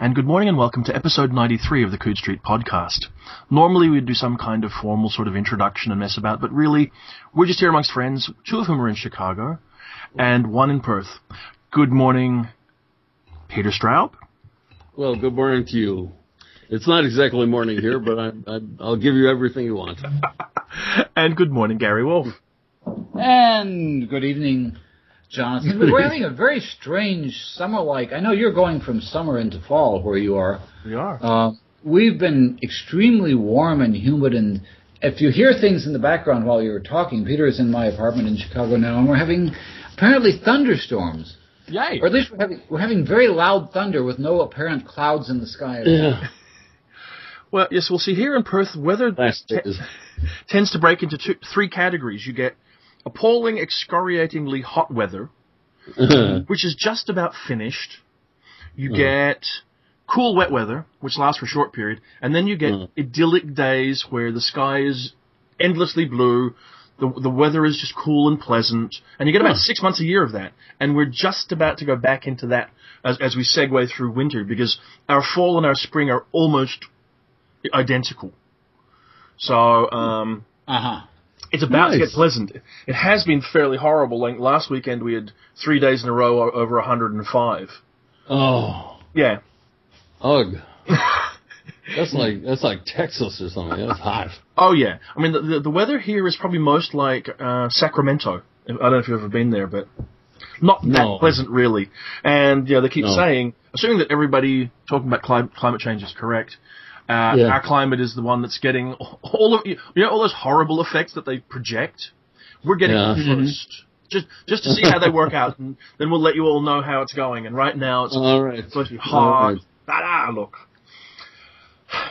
and good morning and welcome to episode 93 of the Coode Street podcast. Normally we'd do some kind of formal sort of introduction and mess about, but really, we're just here amongst friends, two of whom are in Chicago, and one in Perth. Good morning, Peter Straub. Well, good morning to you. It's not exactly morning here, but I, I, I'll give you everything you want. and good morning, Gary Wolfe. And good evening, Jonathan. We're having a very strange summer-like. I know you're going from summer into fall where you are. We are. Uh, we've been extremely warm and humid, and if you hear things in the background while you're talking, Peter is in my apartment in Chicago now, and we're having apparently thunderstorms. Yay! Or at least we're having we're having very loud thunder with no apparent clouds in the sky. At all. Yeah. Well, yes, we'll see here in Perth, weather Last te- days. tends to break into two, three categories. You get appalling, excoriatingly hot weather, which is just about finished. You get cool, wet weather, which lasts for a short period, and then you get Mm. idyllic days where the sky is endlessly blue, the the weather is just cool and pleasant, and you get about Huh. six months a year of that. And we're just about to go back into that as as we segue through winter because our fall and our spring are almost identical. So um, Uh-huh. It's about to get pleasant. It has been fairly horrible. Like last weekend, we had three days in a row over 105. Oh, Yeah, ugh. That's like that's like Texas or something. That's hot. Oh yeah, I mean the the, the weather here is probably most like uh, Sacramento. I don't know if you've ever been there, but not that No. pleasant really. And you know they keep No. saying, assuming that everybody talking about clim- climate change is correct. Uh, Yeah. Our climate is the one that's getting all of you know all those horrible effects that they project. We're getting Yeah. them first, just just to see how they work out, and then we'll let you all know how it's going. And right now it's All right. supposed to be All hot. right. Ah, look,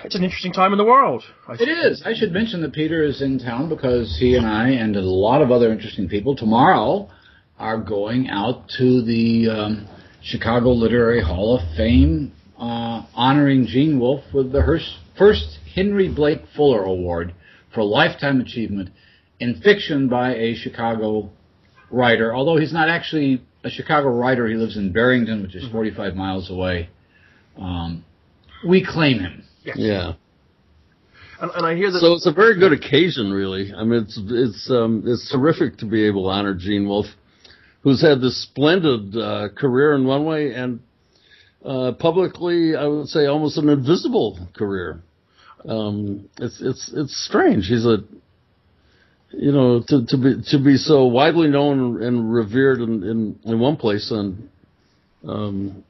it's an interesting time in the world. I It think. is. I should mention that Peter is in town because he and I and a lot of other interesting people tomorrow are going out to the um, Chicago Literary Hall of Fame, uh, honoring Gene Wolfe with the Hearst, first Henry Blake Fuller Award for lifetime achievement in fiction by a Chicago writer. Although he's not actually a Chicago writer, he lives in Barrington, which is 45 miles away. Um, we claim him. Yeah. And, and I hear that So it's a very good occasion, really. I mean, it's it's um, it's terrific to be able to honor Gene Wolfe, who's had this splendid uh, career in one way, and uh, publicly, I would say, almost an invisible career. Um, it's it's it's strange. He's a you know to to be to be so widely known and revered in in, in one place and um,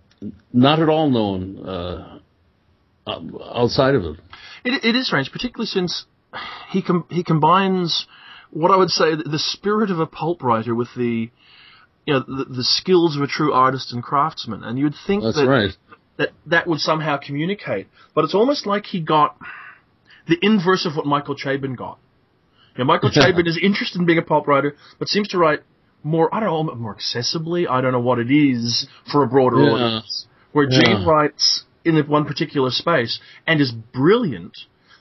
not at all known uh, outside of it. It, it is strange, particularly since he com- he combines what I would say the spirit of a pulp writer with the you know the, the skills of a true artist and craftsman, and you'd think That's that, right. that that would somehow communicate, but it's almost like he got the inverse of what Michael Chabon got. You know, Michael Chabon is interested in being a pulp writer, but seems to write more I don't know more accessibly. I don't know what it is for a broader Yeah. audience. Where Yeah. Gene writes in one particular space and is brilliant,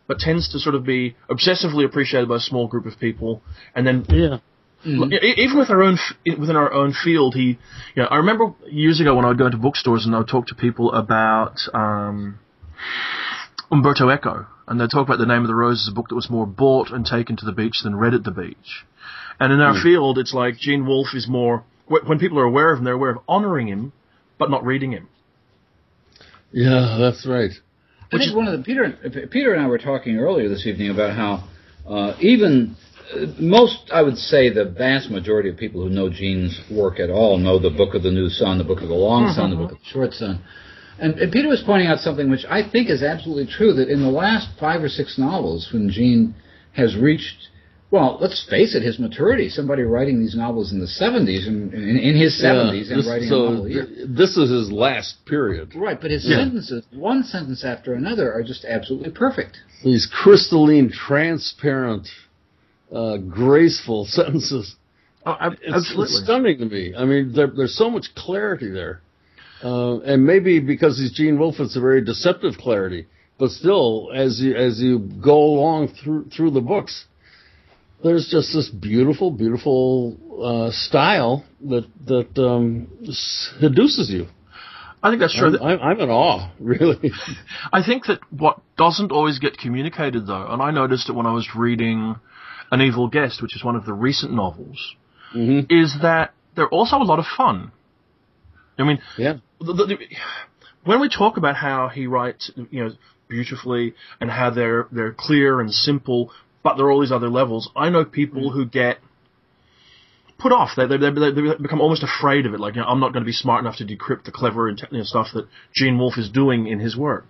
but tends to sort of be obsessively appreciated by a small group of people, and then Yeah. E- even with our own within our own field, he. You know, I remember years ago when I would go into bookstores and I would talk to people about um, Umberto Eco, and they'd talk about the Name of the Rose as a book that was more bought and taken to the beach than read at the beach. And in our field, it's like Gene Wolfe is more. When people are aware of him, they're aware of honoring him, but not reading him. Yeah, that's right. I is one of the Peter Peter and I were talking earlier this evening about how uh, even most I would say the vast majority of people who know Gene's work at all know the Book of the New Sun, the Book of the Long Sun, the Book of the Short Sun. And, and Peter was pointing out something which I think is absolutely true that in the last five or six novels, when Gene has reached, well, let's face it, his maturity. Somebody writing these novels in the 70s, and in, in his 70s, and this, writing so a novel th- this is his last period. Right, but his Yeah. sentences, one sentence after another, are just absolutely perfect. These crystalline, transparent, uh, graceful sentences. Oh, It's, it's stunning to me. I mean, there, there's so much clarity there, uh, and maybe because he's Gene Wolfe, it's a very deceptive clarity. But still, as you as you go along through through the books, there's just this beautiful, beautiful uh, style that that um, seduces you. I think that's true. I'm, I'm, I'm in awe, really. I think that what doesn't always get communicated, though, and I noticed it when I was reading An Evil Guest, which is one of the recent novels, hmm is that they're also a lot of fun. I mean, Yeah. the, the, the- when we talk about how he writes, you know, beautifully and how they're they're clear and simple, but there are all these other levels. I know people who get put off. They, they, they, they become almost afraid of it. Like, you know, I'm not going to be smart enough to decrypt the clever and technical stuff that Gene Wolfe is doing in his work.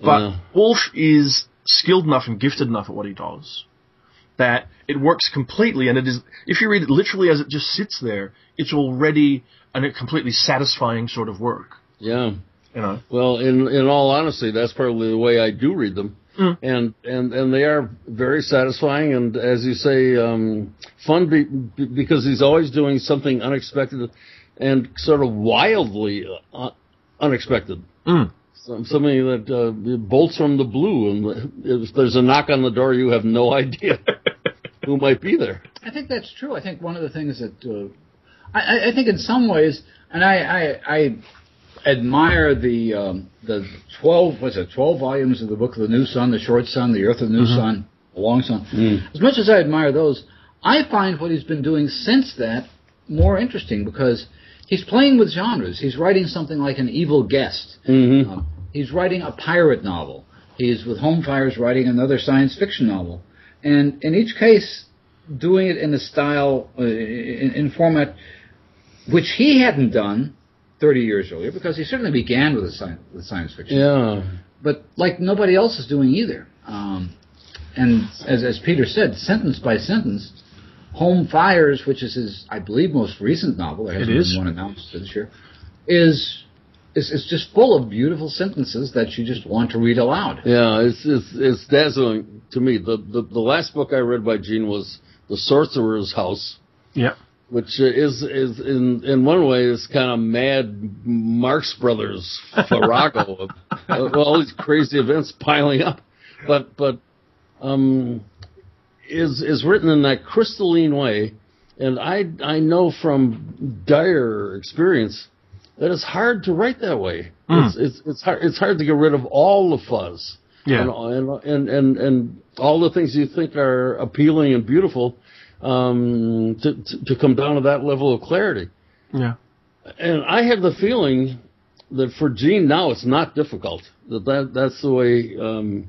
But Yeah. Wolfe is skilled enough and gifted enough at what he does that it works completely. And it is, if you read it literally as it just sits there, it's already a completely satisfying sort of work. Yeah. You know. Well, in in all honesty, that's probably the way I do read them, Mm. and and and they are very satisfying, and as you say, um, fun be, be- because he's always doing something unexpected and sort of wildly uh, unexpected. Mm. Some, something that uh, bolts from the blue, and if there's a knock on the door, you have no idea who might be there. I think that's true. I think one of the things that uh, I, I- I think in some ways, and I, I, I admire the um, the twelve was it twelve volumes of the book of the New Sun, the Short Sun, the Earth of the New Sun, the Long Sun. Mm. As much as I admire those, I find what he's been doing since that more interesting because he's playing with genres. He's writing something like an Evil Guest. Mm-hmm. Um, he's writing a pirate novel. He's with Home Fires writing another science fiction novel, and in each case, doing it in a style, uh, in, in format, which he hadn't done 30 years earlier, because he certainly began with, a sci- with science fiction, Yeah. but like nobody else is doing either. Um, and as, as Peter said, sentence by sentence, Home Fires, which is his, I believe, most recent novel, there hasn't It is. been one announced this year, is is is just full of beautiful sentences that you just want to read aloud. Yeah, it's it's it's dazzling to me. The the, the last book I read by Gene was The Sorcerer's House, Yeah. which is is in in one way is kind of mad Marx Brothers Farrago of, of all these crazy events piling up, but but um is is written in that crystalline way, and I I know from dire experience that it's hard to write that way. Mm. It's, it's it's hard it's hard to get rid of all the fuzz Yeah. and, and and and all the things you think are appealing and beautiful um, to, to to come down to that level of clarity. Yeah. And I have the feeling that for Gene now it's not difficult. That, that that's the way um,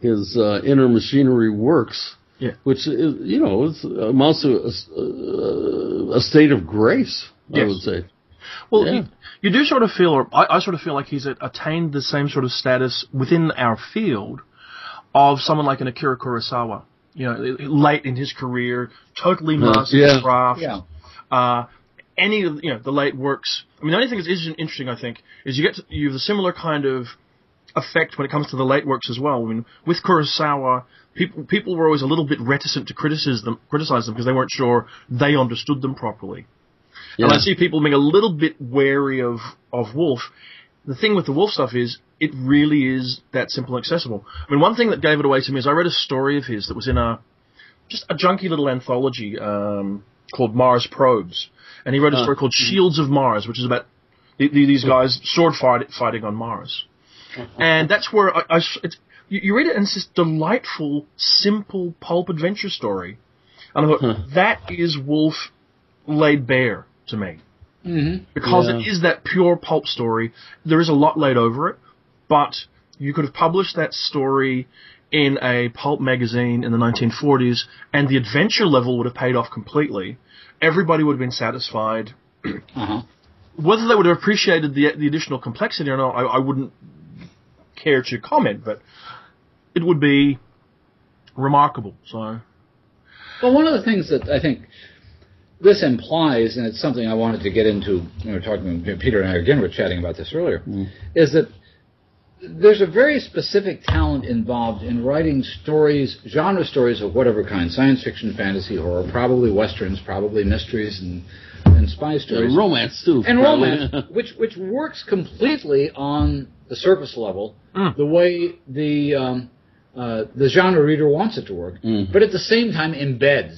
his uh, inner machinery works. Yeah. Which is, you know, it's, amounts to a, a state of grace. I Yes. would say. Well, Yeah. You, you do sort of feel, or I, I sort of feel like he's attained the same sort of status within our field of someone like an Akira Kurosawa. You know, late in his career, totally mastered yeah. his craft. Yeah. Uh, any of you know the late works. I mean, the only thing that's is interesting, I think, is you get to, you have a similar kind of effect when it comes to the late works as well. I mean, with Kurosawa, people people were always a little bit reticent to criticize them, criticize them because they weren't sure they understood them properly. And I see people being a little bit wary of, of Wolfe. The thing with the Wolfe stuff is, it really is that simple and accessible. I mean, one thing that gave it away to me is I read a story of his that was in a, just a junky little anthology, um, called Mars Probes. And he wrote a story called hmm. Shields of Mars, which is about the, the, these hmm. guys sword fight, fighting on Mars. Uh-huh. And that's where I, I you, you read it and it's this delightful, simple pulp adventure story. And I thought, that is Wolfe laid bare to me Mm-hmm. because Yeah. it is that pure pulp story. There is a lot laid over it, but you could have published that story in a pulp magazine in the 1940s, and the adventure level would have paid off completely. Everybody would have been satisfied. Uh-huh. Whether they would have appreciated the the additional complexity or not, I, I wouldn't care to comment, but it would be remarkable. So, Well, one of the things that I think this implies, and it's something I wanted to get into when we were talking, Peter and I again were chatting about this earlier, is that there's a very specific talent involved in writing stories, genre stories of whatever kind, science fiction, fantasy, horror, probably westerns, probably mysteries and, and spy stories. And romance too. and probably. romance, which which works completely on the surface level, Mm. the way the um, uh, the genre reader wants it to work, Mm. but at the same time embeds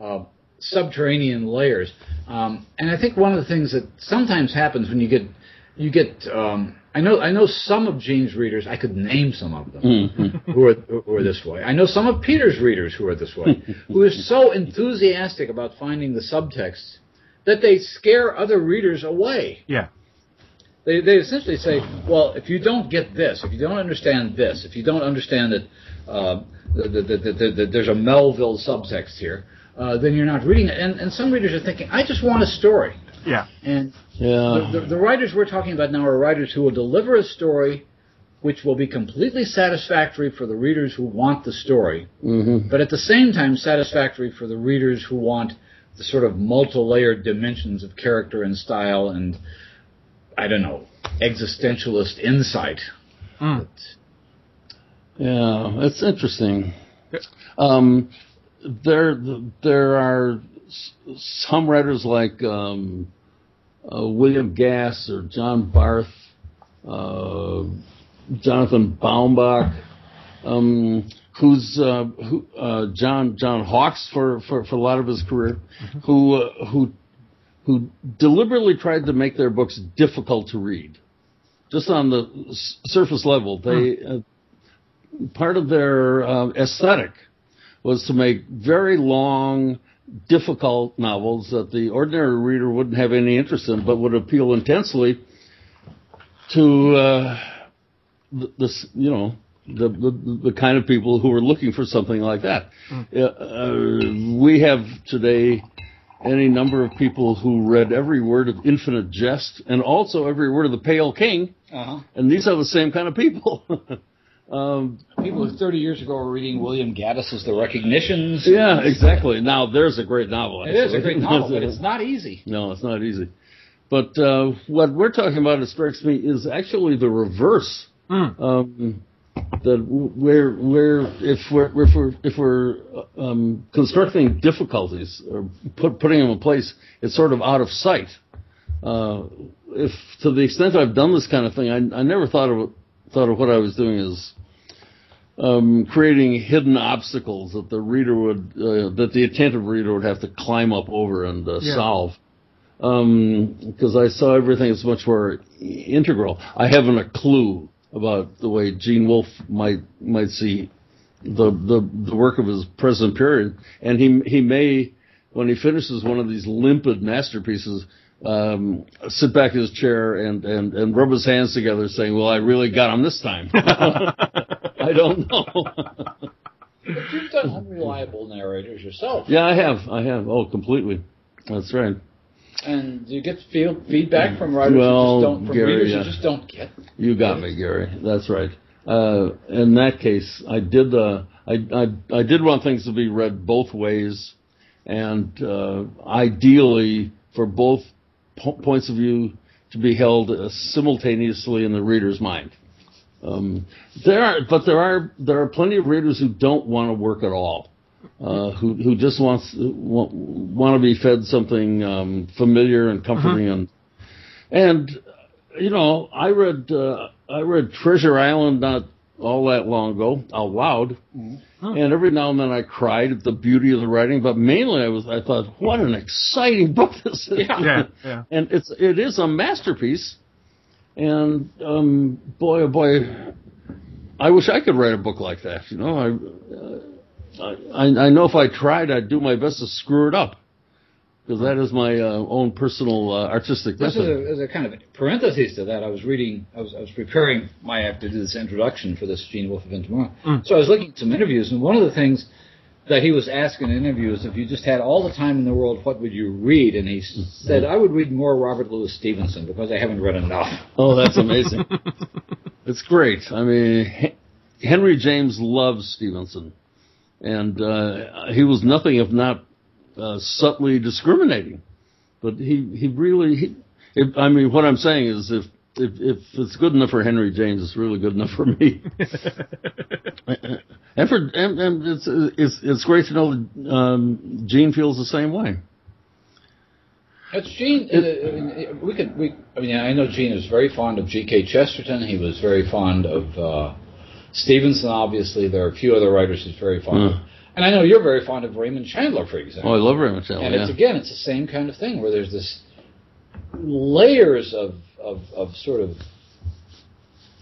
uh, subterranean layers. Um, and I think one of the things that sometimes happens when you get you get. Um, I know. I know some of Gene's readers. I could name some of them Mhm. who are who are this way. I know some of Peter's readers who are this way, who are so enthusiastic about finding the subtext that they scare other readers away. Yeah. They, they essentially say, well, if you don't get this, if you don't understand this, if you don't understand that, uh, that, that, that, that, that there's a Melville subtext here, uh, then you're not reading it. And, and some readers are thinking, I just want a story. Yeah. And Yeah. the, the, the writers we're talking about now are writers who will deliver a story which will be completely satisfactory for the readers who want the story, hmm but at the same time satisfactory for the readers who want the sort of multi-layered dimensions of character and style and I don't know existentialist insight. Mm. Yeah, it's interesting. Yeah. Um, there, there are some writers like um, uh, William Gass or John Barth, uh, Jonathan Baumbach, um, who's uh, who, uh, John John Hawkes for, for, for a lot of his career, who uh, who who deliberately tried to make their books difficult to read, just on the s- surface level. They uh, part of their aesthetic was to make very long, difficult novels that the ordinary reader wouldn't have any interest in, but would appeal intensely to uh, the, this, you know, the, the the kind of people who are looking for something like that. Uh, uh, we have today any number of people who read every word of Infinite Jest and also every word of The Pale King, Uh-huh. and these are the same kind of people. um, People who 30 years ago were reading William Gaddis's The Recognitions. yeah, exactly. Now there's a great novel. It is a great novel, but it's not easy. No, it's not easy. But uh, what we're talking about, it strikes me, is actually the reverse. Mm. Um, that we're we're if we're if we're if we're um, constructing difficulties or put, putting them in place, it's sort of out of sight. Uh, if to the extent that I've done this kind of thing, I, I never thought of thought of what I was doing is um, creating hidden obstacles that the reader would uh, that the attentive reader would have to climb up over and uh, Yeah. solve. Because I saw everything as much more integral. I haven't a clue about the way Gene Wolfe might might see the the, the work of his present period, and he he may when he finishes one of these limpid masterpieces. Um, sit back in his chair and, and, and rub his hands together saying, well, I really got him this time. I don't know. But you've done unreliable narrators yourself. yeah, I have. I have. Oh, completely. That's right. And do you get feel, feedback from writers Well, who just don't, from Gary, readers yeah. who just don't get? You got me, Gary. That's right. Uh, in that case, I did. Uh, I, I I did want things to be read both ways, and uh, ideally for both po- points of view to be held uh, simultaneously in the reader's mind. Um, there are, but there are there are plenty of readers who don't want to work at all, uh, who who just wants want, want to be fed something um, familiar and comforting and and you know I read uh, I read Treasure Island not all that long ago out loud, and every now and then I cried at the beauty of the writing, but mainly I was I thought what an exciting book this is Yeah. Yeah. and it's it is a masterpiece. And um, boy, oh boy, I wish I could write a book like that. You know, I, uh, I I know if I tried, I'd do my best to screw it up because that is my uh, own personal uh, artistic This is method. a, as a kind of parenthesis to that. I was reading, I was, I was preparing my act to do this introduction for this Gene Wolfe event tomorrow. Mm. So I was looking at some interviews, and one of the things that he was asking in interviews, if you just had all the time in the world, what would you read? And he s- said, I would read more Robert Louis Stevenson because I haven't read enough. Oh, that's amazing. it's great. I mean, Henry James loves Stevenson, and uh, he was nothing if not uh, subtly discriminating. But he he really, he, if, I mean, what I'm saying is, if if if it's good enough for Henry James, it's really good enough for me. and for and, and it's it's it's great to know that um, Gene feels the same way. It's Gene. uh, I mean, we could. We. I mean, I know Gene is very fond of G.K. Chesterton. He was very fond of uh, Stevenson. Obviously, there are a few other writers he's very fond of. And I know you're very fond of Raymond Chandler, for example. Oh, I love Raymond Chandler. and yeah. it's again, it's the same kind of thing where there's this layers of of, of sort of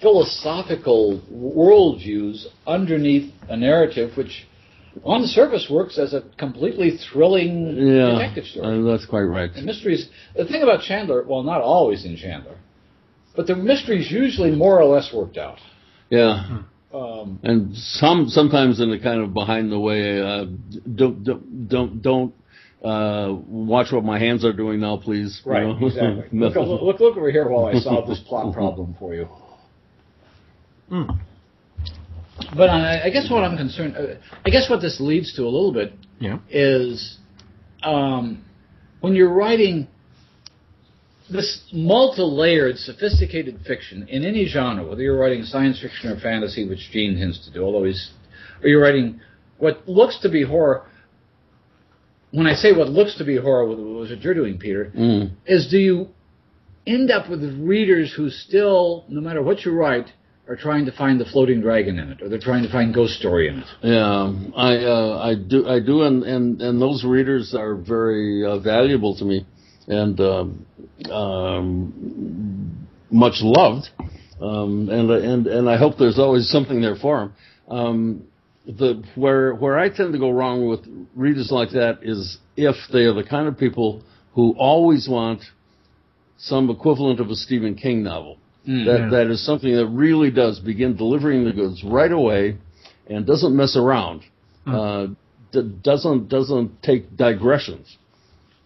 philosophical worldviews underneath a narrative which on the surface works as a completely thrilling Yeah, detective story. uh, that's quite right. The mysteries. The thing about Chandler, well, not always in Chandler, but the mysteries usually more or less worked out. Yeah. Um, and some sometimes in a kind of behind the way uh, don't don't don't don't uh, watch what my hands are doing now, please. you right, know? exactly. look, look, look, look over here while I solve this plot problem for you. Hmm. But I, I guess what I'm concerned, uh, I guess what this leads to a little bit Yeah. is um, when you're writing this multi-layered, sophisticated fiction in any genre, whether you're writing science fiction or fantasy, which Gene tends to do, although he's, or you're writing what looks to be horror. When I say what looks to be horror, which what you're doing, Peter, Mm. is do you end up with readers who still, no matter what you write, are trying to find the floating dragon in it, or they're trying to find ghost story in it. Yeah, I uh, I do I do, and and and those readers are very uh, valuable to me, and um, um, much loved, um, and and and I hope there's always something there for him. Um, the where where I tend to go wrong with readers like that is if they are the kind of people who always want some equivalent of a Stephen King novel. That Yeah. that is something that really does begin delivering the goods right away, and doesn't mess around. Uh, d- doesn't doesn't take digressions.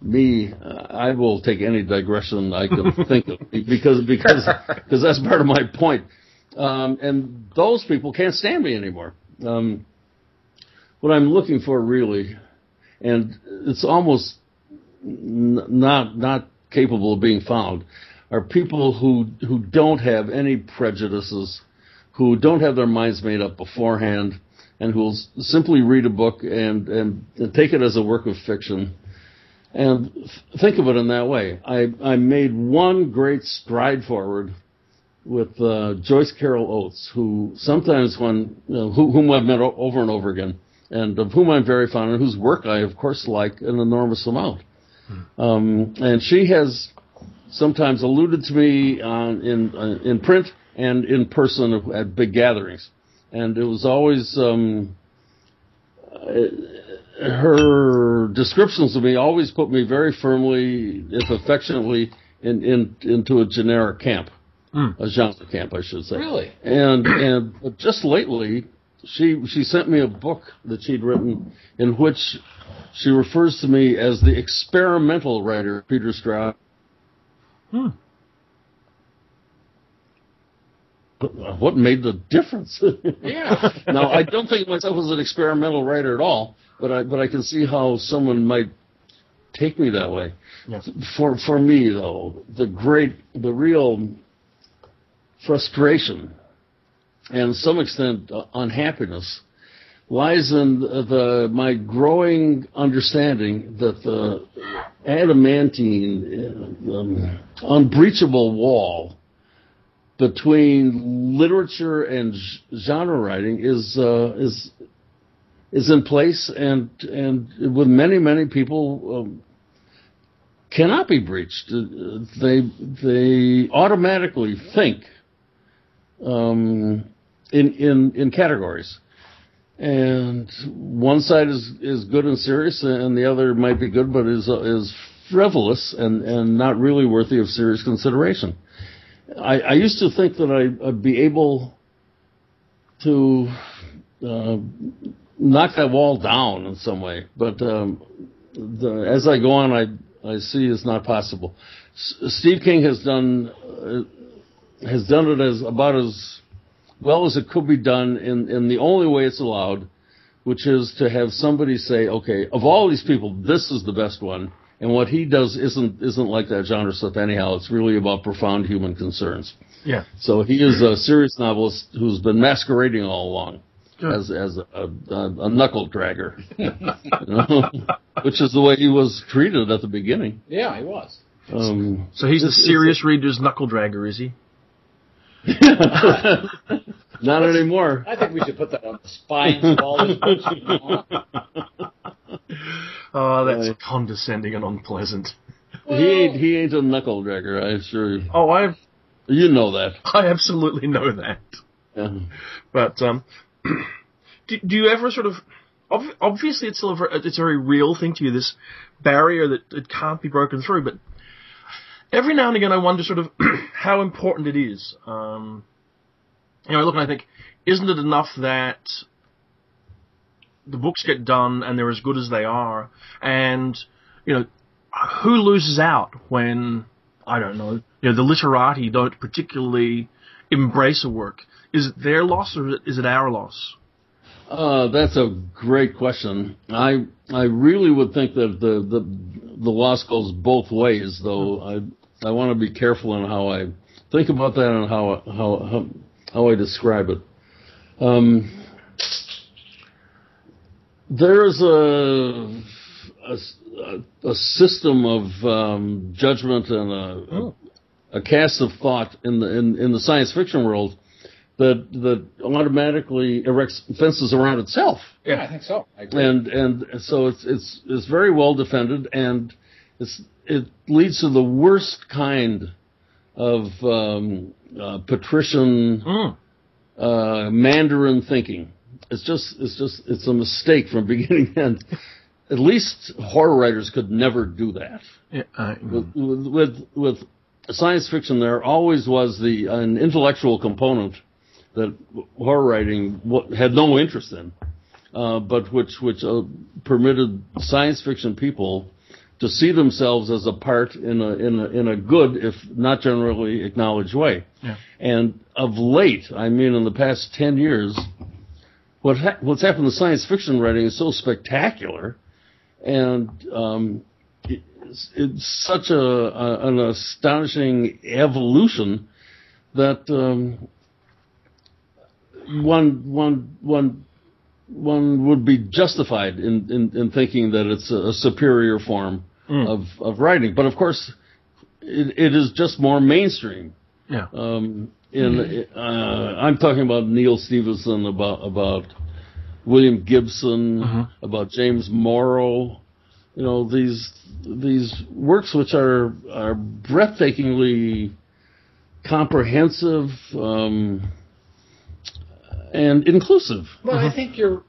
Me, uh, I will take any digression I can think of because because because that's part of my point. Um, and those people can't stand me anymore. Um, what I'm looking for really, and it's almost n- not not capable of being found, are people who who don't have any prejudices, who don't have their minds made up beforehand, and who will s- simply read a book and and, and take it as a work of fiction, and think of it in that way. I I made one great stride forward with uh, Joyce Carol Oates, who sometimes when you know, who, whom I've met o- over and over again, and of whom I'm very fond, and whose work I of course like an enormous amount. Um, and she has sometimes alluded to me on, in uh, in print and in person at big gatherings, and it was always um, uh, her descriptions of me always put me very firmly, if affectionately, in, in into a generic camp, Hmm. a genre camp, I should say. Really? And and but just lately, she she sent me a book that she'd written in which she refers to me as the experimental writer, Peter Straub. Hmm. What made the difference? Yeah. now I don't think of myself as an experimental writer at all, but I but I can see how someone might take me that way. For for me though, the great the real frustration and to some extent uh, unhappiness lies in the, the my growing understanding that the adamantine uh, um, unbreachable wall between literature and genre writing is uh, is is in place and and with many many people um, cannot be breached. Uh, They they automatically think um, in in in categories, and one side is is good and serious, and the other might be good but is is frivolous and and not really worthy of serious consideration. I, I used to think that I, I'd be able to uh, knock that wall down in some way, but um, the, as I go on, I I see it's not possible. S- Steve King has done uh, has done it as about as well as it could be done in in the only way it's allowed, which is to have somebody say, okay, of all these people, this is the best one. And what he does isn't isn't like that genre stuff anyhow. It's really about profound human concerns. Yeah. So he is a serious novelist who's been masquerading all along Good. as as a, a, a knuckle dragger, you know, which is the way he was treated at the beginning. Yeah, he was. Um, So he's the It's- it's- serious reader's knuckle dragger, is he? not anymore. I think we should put that on the spine of all his books. from now on. Oh, that's Right. condescending and unpleasant. he ain't he ain't a knuckle dragger, I assure you. Oh, I've You know that. I absolutely know that. Yeah. But um, do, do you ever sort of ob- obviously it's still a, it's a very real thing to you this barrier that it can't be broken through, but every now and again I wonder sort of how important it is. Um, you know, I look and I think, isn't it enough that the books get done and they're as good as they are, and you know, who loses out when I don't know, you know, the literati don't particularly embrace a work? Is it their loss or is it our loss? Uh, that's a great question. I I really would think that the the the loss goes both ways, though. I I want to be careful in how I think about that and how how how, how I describe it. Um, there's a, a, a system of um, judgment and a, Oh. a, a cast of thought in the in, in the science fiction world that that automatically erects fences around itself Yeah, I think so. I agree. and and so it's it's it's very well defended and it's it leads to the worst kind of um, uh, patrician Mm. uh, Mandarin thinking. It's just it's just it's a mistake from beginning to end. At least horror writers could never do that. Yeah, uh, With with with, with science fiction, there always was the an intellectual component that horror writing had no interest in, uh, but which which uh, permitted science fiction people to see themselves as a part in a in a in a good, if not generally acknowledged way. Yeah. And of late, I mean, in the past ten years, what ha- what's happened to science fiction writing is so spectacular, and um, it's, it's such a, a an astonishing evolution that um, one one one one would be justified in, in, in thinking that it's a, a superior form Mm. of, of writing. But of course, it, it is just more mainstream. yeah. Um, in uh, I'm talking about Neal Stephenson, about about William Gibson, Mhm. about James Morrow. You know these these works which are are breathtakingly comprehensive um, and inclusive. Well, I think you're.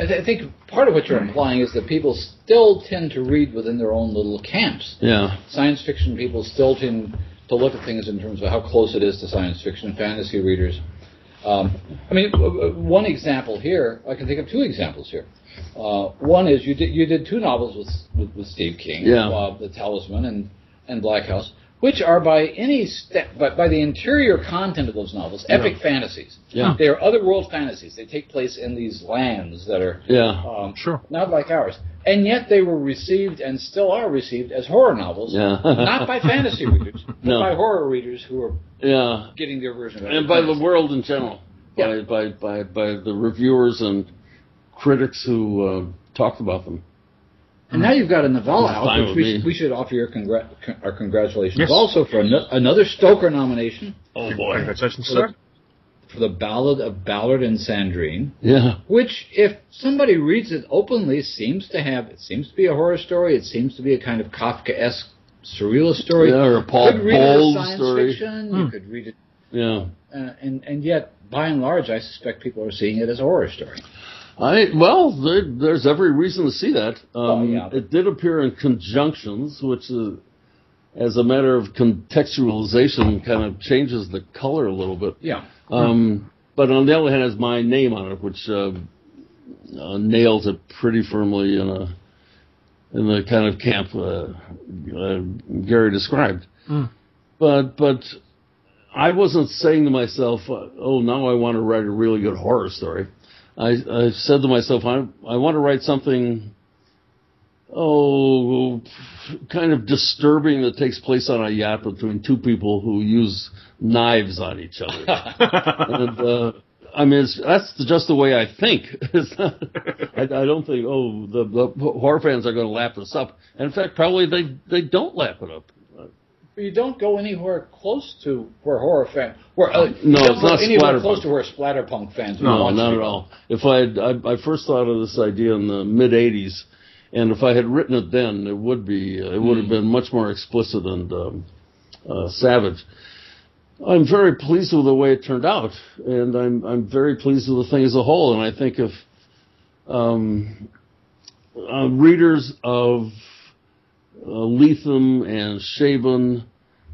I th- I think part of what you're implying is that people still tend to read within their own little camps. Yeah, Science fiction people still tend to look at things in terms of how close it is to science fiction. Fantasy readers. Um, I mean, one example here. I can think of two examples here. Uh, one is you did you did two novels with with, with Steve King, Yeah. uh, The Talisman and and Black House, which are by any step, but by the interior content of those novels, epic fantasies. Yeah. They are otherworld fantasies. They take place in these lands that are yeah, um, Sure. not like ours. And yet they were received and still are received as horror novels, yeah. not by fantasy readers, but No. by horror readers who are yeah. getting their version of it. and by the world in general, by, by, by, by the reviewers and critics who uh, talked about them. And now you've got a novella out, which we, we should offer your congrat- con- our congratulations Yes. also for ano- another Stoker nomination Oh boy, Congratulations, for sir. the, for the Ballad of Ballard and Sandrine, Yeah, which, if somebody reads it openly, seems to have it seems to be a horror story. It seems to be a kind of Kafkaesque surrealist story. yeah, or a Paul you could read it Bowles as science story. fiction. Hmm. You could read it Yeah, Uh, and and yet, by and large, I suspect people are seeing it as a horror story. I well, there, there's every reason to see that. Um, Oh, yeah. It did appear in conjunctions, which is, as a matter of contextualization, kind of changes the color a little bit. Yeah. Um, but on the other hand, has my name on it, which uh, uh, nails it pretty firmly in a in the kind of camp uh, uh, Gary described. Mm. But but I wasn't saying to myself, uh, "Oh, now I want to write a really good horror story." I, I said to myself, "I I want to write something." Oh, kind of disturbing that takes place on a yacht between two people who use knives on each other and uh, I mean, it's, that's just the way I think. Not, I, I don't think, oh, the, the horror fans are going to lap this up. And in fact, probably they they don't lap it up. You don't go anywhere close to where horror fans. Where, uh, No, it's not anywhere close to where splatterpunk fans. No, not at all. If I, I I first thought of this idea in the mid '80s, and if I had written it then, it would be it would have been much more explicit and um, uh, savage. I'm very pleased with the way it turned out, and I'm I'm very pleased with the thing as a whole. And I think if um, uh, readers of uh, Lethem and Chabon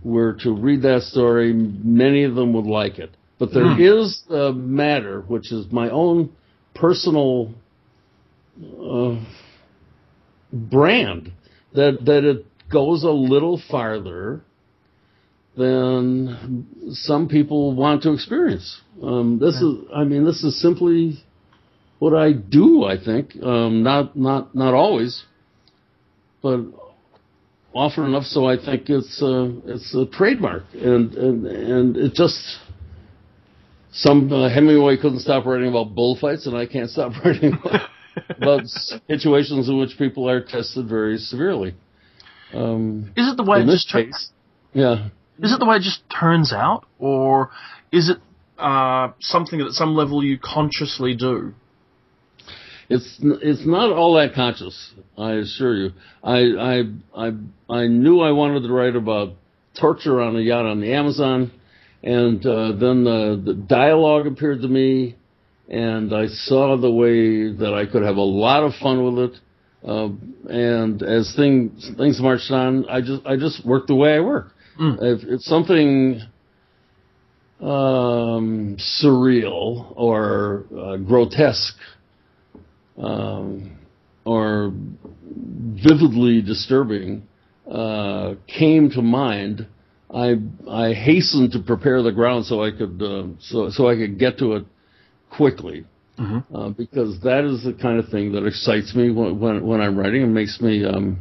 were to read that story, many of them would like it. But there Hmm. is a matter, which is my own personal uh, brand, that that it goes a little farther than some people want to experience. Um, this is, I mean, this is simply what I do. I think, um, not not not always, but often enough so I think it's a, it's a trademark, and and and it just. Some uh, Hemingway couldn't stop writing about bullfights, and I can't stop writing about, about situations in which people are tested very severely. Um, Is it the way it this just tur- case, yeah, Is it the way it just turns out, or is it uh, something that at some level you consciously do? It's it's not all that conscious. I assure you. I I I I knew I wanted to write about torture on a yacht on the Amazon, and uh, then the, the dialogue appeared to me, and I saw the way that I could have a lot of fun with it. Uh, and as things things marched on, I just I just worked the way I work. Mm. If it's something um, surreal or uh, grotesque um, or vividly disturbing uh, came to mind, I I hastened to prepare the ground so I could uh, so so I could get to it quickly. Mhm. Uh, because that is the kind of thing that excites me when when, when I'm writing and makes me um,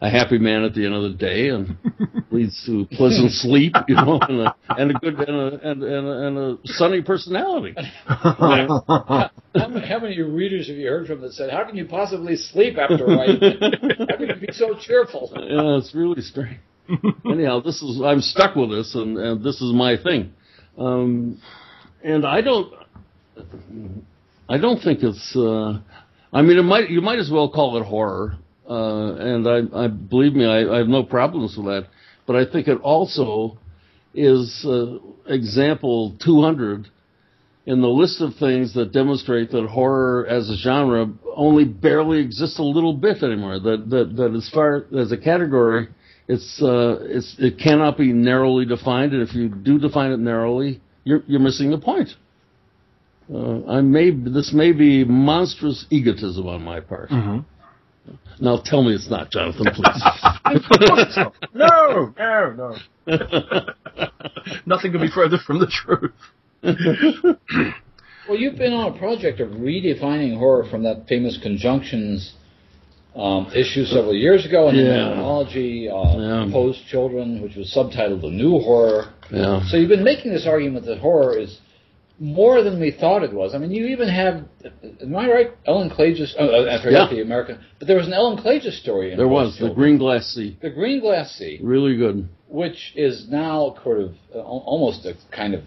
a happy man at the end of the day and leads to pleasant sleep, you know, and a, and a good and a, and, and, a, and a sunny personality. How, many- how many readers have you heard from that said, "How can you possibly sleep after writing? How can you be so cheerful?" yeah, it's really strange. Anyhow, this is I'm stuck with this, and, and this is my thing. Um, and I don't, I don't think it's. Uh, I mean, it might you might as well call it horror, uh, and I, I believe me, I, I have no problems with that. But I think it also is uh, example 200 in the list of things that demonstrate that horror as a genre only barely exists a little bit anymore. That that that as far as a category, it's uh, it's it cannot be narrowly defined, and if you do define it narrowly, you're you're missing the point. Uh, I may this may be monstrous egotism on my part. Mhm. Now tell me it's not, Jonathan, please. No, no, no. Nothing could be further from the truth. Well, you've been on a project of redefining horror from that famous conjunctions um, issue several years ago in the Yeah. anthology, uh, Yeah. Poe's Children, which was subtitled The New Horror. yeah. So you've been making this argument that horror is more than we thought it was. I mean, you even have, am I right? Ellen Klages, oh, uh, I forgot Yeah. the American, but there was an Ellen Klages story in There was the green glass sea. The Green Glass Sea, Really good. which is now sort of uh, almost a kind of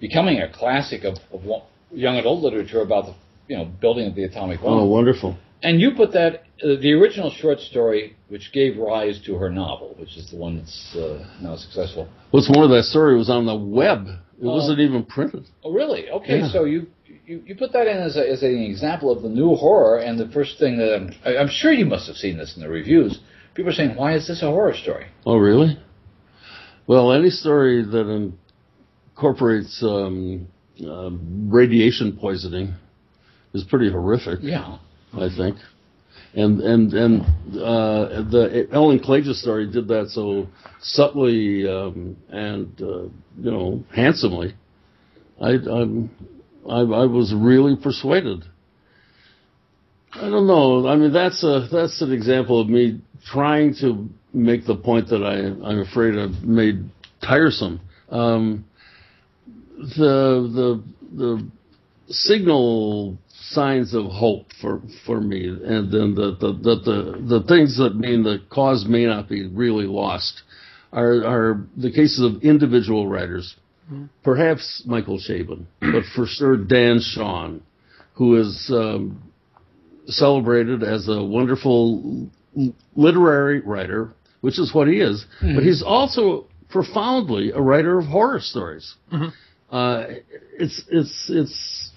becoming a classic of, of young adult literature about the you know building of the atomic bomb. Oh, wonderful. And you put that uh, the original short story, which gave rise to her novel, which is the one that's uh, now successful. What's more, that story was on the web. It wasn't even printed. Oh, really? Okay, Yeah. so you, you you put that in as, a, as an example of the new horror, and the first thing that I'm, I- I'm sure you must have seen this in the reviews. People are saying, "Why is this a horror story?" Oh, really? Well, any story that incorporates um, uh, radiation poisoning is pretty horrific. Yeah. I think. And and and uh, the Ellen Klages story did that so subtly um, and uh, you know handsomely. I I'm, I I was really persuaded. I don't know. I mean that's a that's an example of me trying to make the point that I I'm afraid I've made tiresome. Um, the the the signal signs of hope for for me, and then the the the the, the things that mean the cause may not be really lost are are the cases of individual writers. Perhaps Michael Chabon, but for sure Dan Chaon, who is um, celebrated as a wonderful literary writer, which is what he is. But he's also profoundly a writer of horror stories. Mhm. Uh, it's it's it's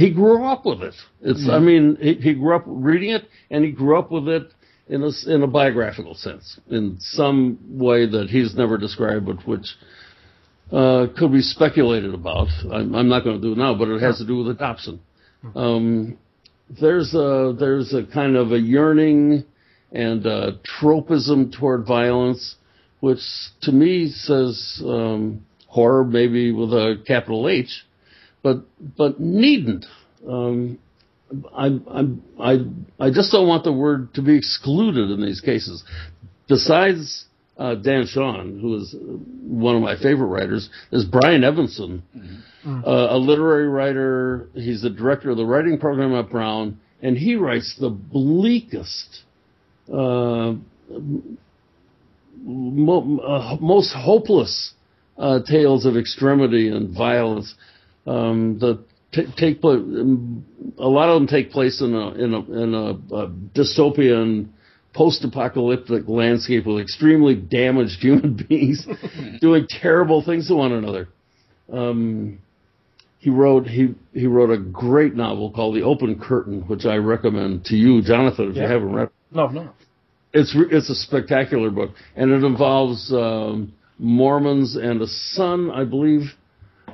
he grew up with it. It's I mean he, he grew up reading it and he grew up with it in a in a biographical sense in some way that he's never described, but which uh, could be speculated about. I'm, I'm not going to do it now, but it has to do with adoption. Um, there's a there's a kind of a yearning and a tropism toward violence, which to me says um, horror, maybe with a capital H, but but needn't. Um, I, I I just don't want the word to be excluded in these cases. Besides uh, Dan Chaon, who is one of my favorite writers, is Brian Evenson, uh, a literary writer. He's the director of the writing program at Brown, and he writes the bleakest, uh, mo- uh, most hopeless uh, tales of extremity and violence um, that t- take place. A lot of them take place in a in a in a, a dystopian post-apocalyptic landscape with extremely damaged human beings doing terrible things to one another. Um, he wrote he he wrote a great novel called The Open Curtain, which I recommend to you, Jonathan, if you haven't read. No, no. It's it's a spectacular book, and it involves um, Mormons and a son, I believe,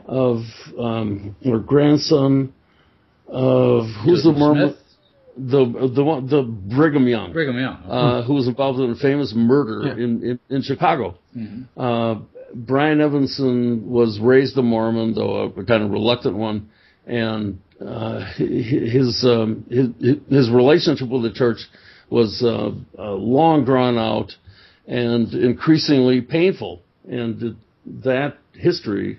of um, or grandson of who's the Mormon the the one the Brigham Young Brigham Young. uh, who was involved in a famous murder Yeah. in, in, in Chicago. Mhm. Uh, Brian Evenson was raised a Mormon, though a, kind of reluctant one, and uh, his, um, his his relationship with the church was uh, uh, long drawn out and increasingly painful, and that history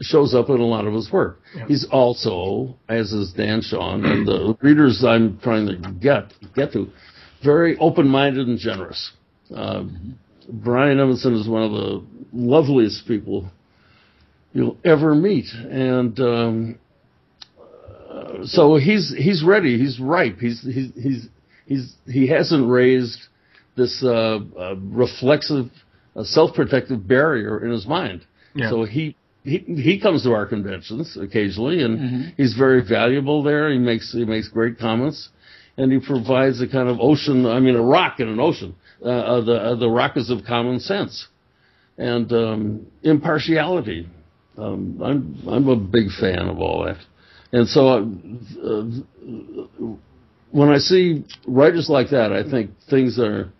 shows up in a lot of his work. Yeah. He's also, as is Dan Chaon, and the readers I'm trying to get get to, very open-minded and generous. Uh, Brian Evenson is one of the loveliest people you'll ever meet, and um, uh, so he's he's ready. He's ripe. He's he's he's he's he hasn't raised this uh, uh, reflexive, uh, self-protective barrier in his mind. Yeah. So he. He, he comes to our conventions occasionally, and Mhm. he's very valuable there. He makes he makes great comments, and he provides a kind of ocean. I mean, a rock in an ocean. Uh, uh, the uh, the rock is of common sense and um, impartiality. Um, I'm I'm a big fan of all that, and so uh, uh, when I see writers like that, I think things are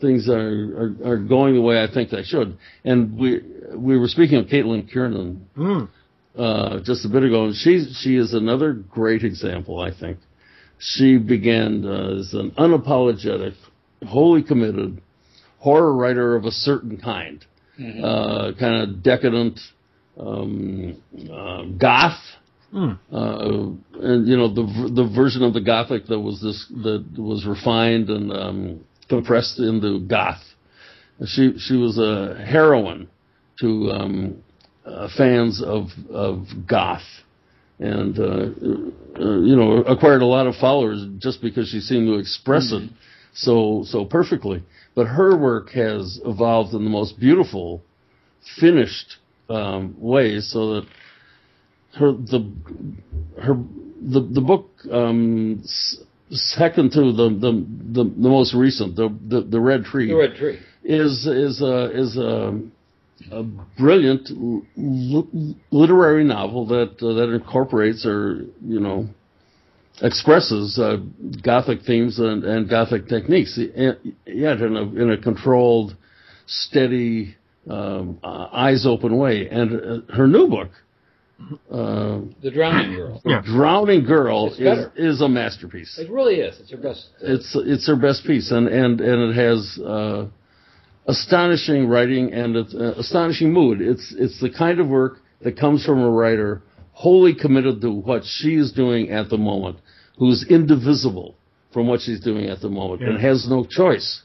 things are, are are going the way I think they should. And we we were speaking of Caitlin Kiernan Mm. uh, just a bit ago, and she she is another great example. I think she began uh, as an unapologetic, wholly committed horror writer of a certain kind, Mhm. uh, kind of decadent, um, uh, goth. Mm. Uh, and you know the the version of the gothic that was this that was refined and um, compressed into goth. She she was a heroine to um, uh, fans of of goth, and uh, uh, you know acquired a lot of followers just because she seemed to express it so so perfectly. But her work has evolved in the most beautiful, finished um, ways, so that her the her the the book um, s- second to the the the, the most recent the, the the red tree The Red Tree. is is a is a, a brilliant l- l- literary novel that uh, that incorporates or you know expresses uh, gothic themes and, and gothic techniques yet in a in a controlled, steady, um, uh, eyes open way. And uh, her new book, uh, The Drowning Girl. Yeah. Drowning Girl, is is a masterpiece It really is. It's her best. it's it's her best piece, and and and it has uh, astonishing writing and it's, uh, astonishing mood. It's it's the kind of work that comes from a writer wholly committed to what she is doing at the moment, who's indivisible from what she's doing at the moment, and has no choice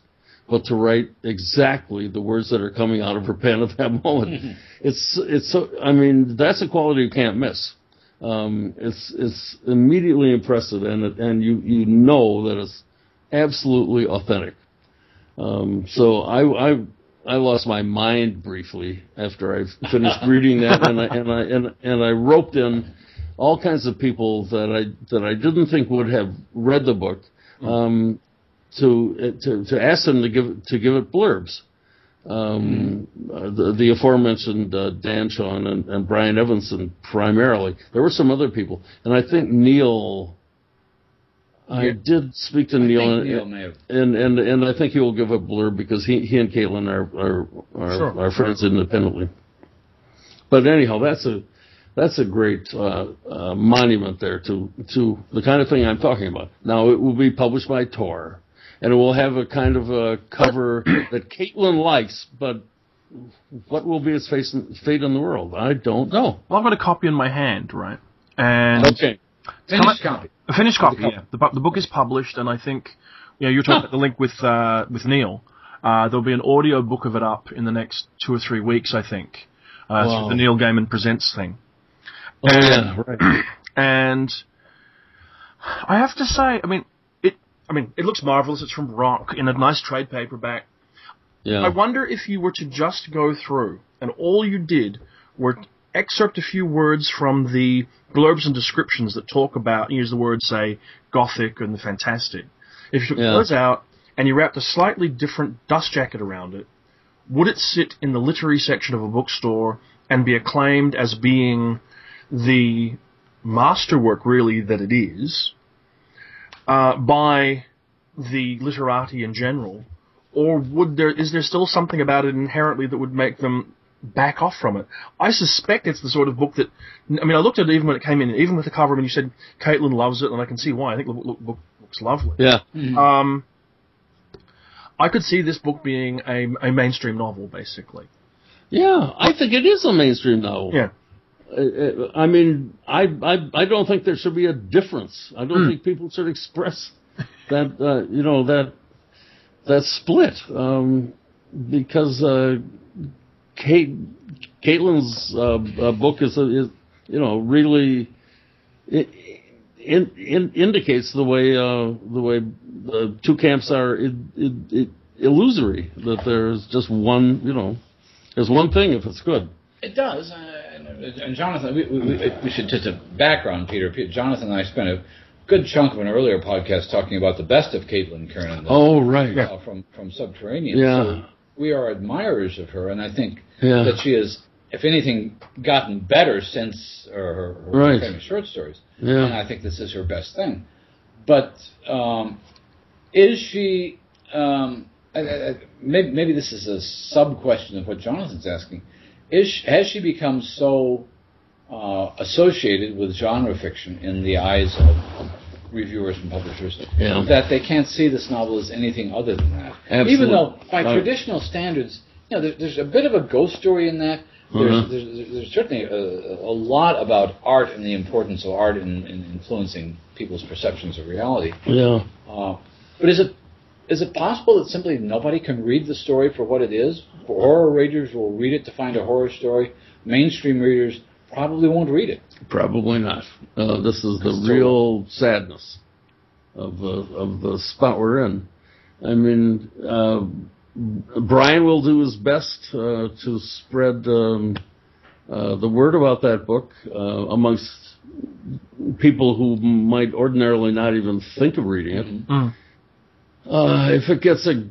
but to write exactly the words that are coming out of her pen at that moment. it's it's so I mean that's a quality you can't miss. Um, it's it's immediately impressive, and it, and you you know that it's absolutely authentic. Um, so I I I lost my mind briefly after I finished reading that, and I and I and, and I roped in all kinds of people that I that I didn't think would have read the book um, to to to ask them to give to give it blurbs. Um, uh, the, the aforementioned uh, Dan Chaon and, and Brian Evenson primarily. There were some other people, and I think Neil. I Yeah. did speak to I Neil, and, Neil and and and I think he will give a blurb because he he and Caitlin are are are, Sure. are friends independently. But anyhow, that's a that's a great uh, uh, monument there to to the kind of thing I'm talking about. Now it will be published by Tor, and it will have a kind of a cover that Caitlin likes, but what will be its face, fate in the world? I don't know. Well, I've got a copy in my hand, right? And Okay. Finished copy. a finished copy. copy. Yeah, the, bu- the book is published, and I think you know you're talking about the link with uh, with Neil. Uh, there'll be an audio book of it up in the next two or three weeks, I think. Uh, Wow. through the Neil Gaiman presents thing. Oh, yeah, right. and I have to say, I mean, it. I mean, it looks marvelous. It's from Roc in a nice trade paperback. Yeah. I wonder if you were to just go through and all you did were excerpt a few words from the blurbs and descriptions that talk about, use the word, say, gothic and the fantastic. If you took Yeah. those out and you wrapped a slightly different dust jacket around it, would it sit in the literary section of a bookstore and be acclaimed as being the masterwork, really, that it is, uh, by the literati in general? or would there is there still something about it inherently that would make them back off from it? I suspect it's the sort of book that I mean I looked at it even when it came in, even with the cover, and you said Caitlin loves it, and I can see why. I think the book, book looks lovely. yeah. Um, I could see this book being a, a mainstream novel, basically. Yeah. I think it is a mainstream novel. Yeah. Uh, I mean, I, I I don't think there should be a difference. I don't think people should express that uh, you know that that split um, because uh, Kate Caitlin's uh, uh, book is, is you know really it, in, in, indicates the way uh, the way the two camps are it, it, it, illusory that there's just one you know there's one thing if it's good. It does. Uh, and, Jonathan, we, we, we, we should just a background, Peter. Pe- Jonathan and I spent a good chunk of an earlier podcast talking about the best of Caitlin Kiernan. the- Oh right. uh, from from Subterranean. Yeah. So we are admirers of her, and I think Yeah. that she has, if anything, gotten better since her, her Right. famous short stories. Yeah. And I think this is her best thing. But um, is she? Um, I, I- maybe, maybe this is a sub question of what Jonathan's asking. Is has she become so uh, associated with genre fiction in the eyes of reviewers and publishers Yeah. that they can't see this novel as anything other than that? Absolutely. Even though, by Right. traditional standards, you know, there, there's a bit of a ghost story in that. There's, Mhm. there's, there's certainly a, a lot about art and the importance of art in, in influencing people's perceptions of reality. Yeah. Uh, but is it is it possible that simply nobody can read the story for what it is? Horror readers will read it to find a horror story. Mainstream readers probably won't read it. Probably not. Uh, this is the That's so- real sadness of the of the spot we're in. I mean, uh, Brian will do his best uh, to spread um, uh, the word about that book uh, amongst people who might ordinarily not even think of reading it. Mm. Uh, if it gets a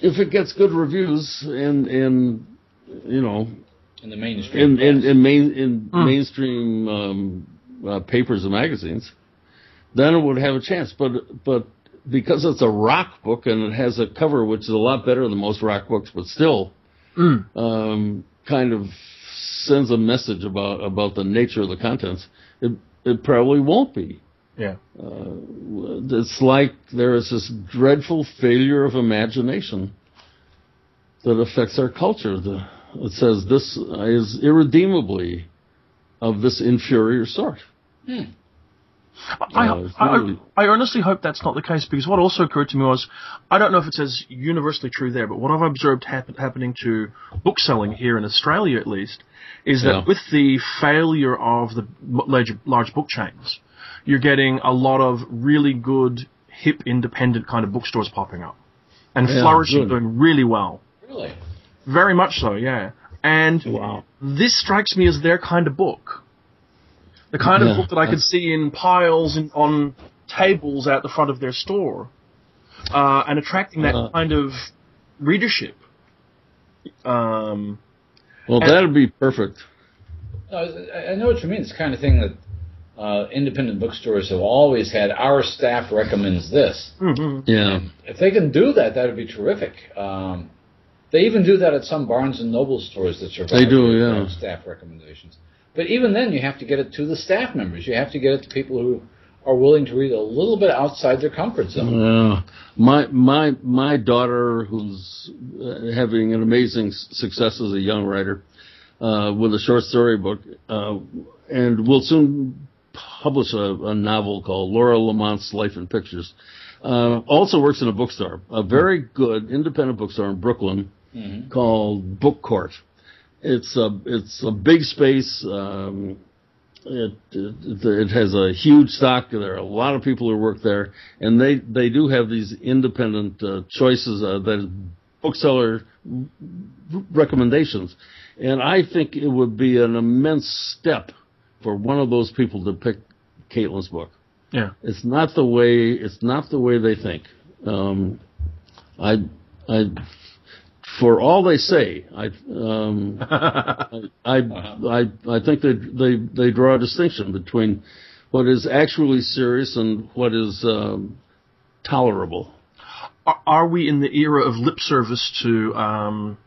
if it gets good reviews in in you know In the mainstream. in in, in main in Hmm. mainstream um, uh, papers and magazines, then it would have a chance. But but because it's a Roc book and it has a cover which is a lot better than most Roc books, but still Mm. um, kind of sends a message about about the nature of the contents. It it probably won't be. Yeah. Uh, it's like there is this dreadful failure of imagination that affects our culture. The, it says this is irredeemably of this inferior sort. I, Uh, I, really- I, I earnestly hope that's not the case because what also occurred to me was I don't know if it's as universally true there, but what I've observed happen, happening to bookselling here in Australia at least is that Yeah. with the failure of the m- large, large book chains, you're getting a lot of really good, hip, independent kind of bookstores popping up and Yeah, flourishing, good. doing really well. really? Very much so, yeah. And Wow. this strikes me as their kind of book. The kind Yeah, of book that I could see in piles in, on tables out the front of their store, uh, and attracting that Uh. kind of readership. Um, Well, And- that'd be perfect. I I know what you mean. It's the kind of thing that uh, independent bookstores have always had. Our staff recommends this. mhm. Yeah. If they can do that, that would be terrific. Um, they even do that at some Barnes and Noble stores that survive. They do, yeah. Staff recommendations. But even then, you have to get it to the staff members. You have to get it to people who are willing to read a little bit outside their comfort zone. Yeah. My my my daughter, who's uh, having an amazing success as a young writer, uh, with a short story book, uh, and will soon publish a, a novel called Laura Lamont's Life in Pictures. Uh, also works in a bookstore, a very good independent bookstore in Brooklyn Mhm. called Book Court. It's a it's a big space. Um, it, it it has a huge stock. There are a lot of people who work there, and they they do have these independent uh, choices uh, that bookseller recommendations, and I think it would be an immense step for one of those people to pick Caitlin's book. Yeah. It's not the way it's not the way they think. Um, I I for all they say, I um, I I, I I think they they they draw a distinction between what is actually serious and what is um, tolerable. Are, are we in the era of lip service to um,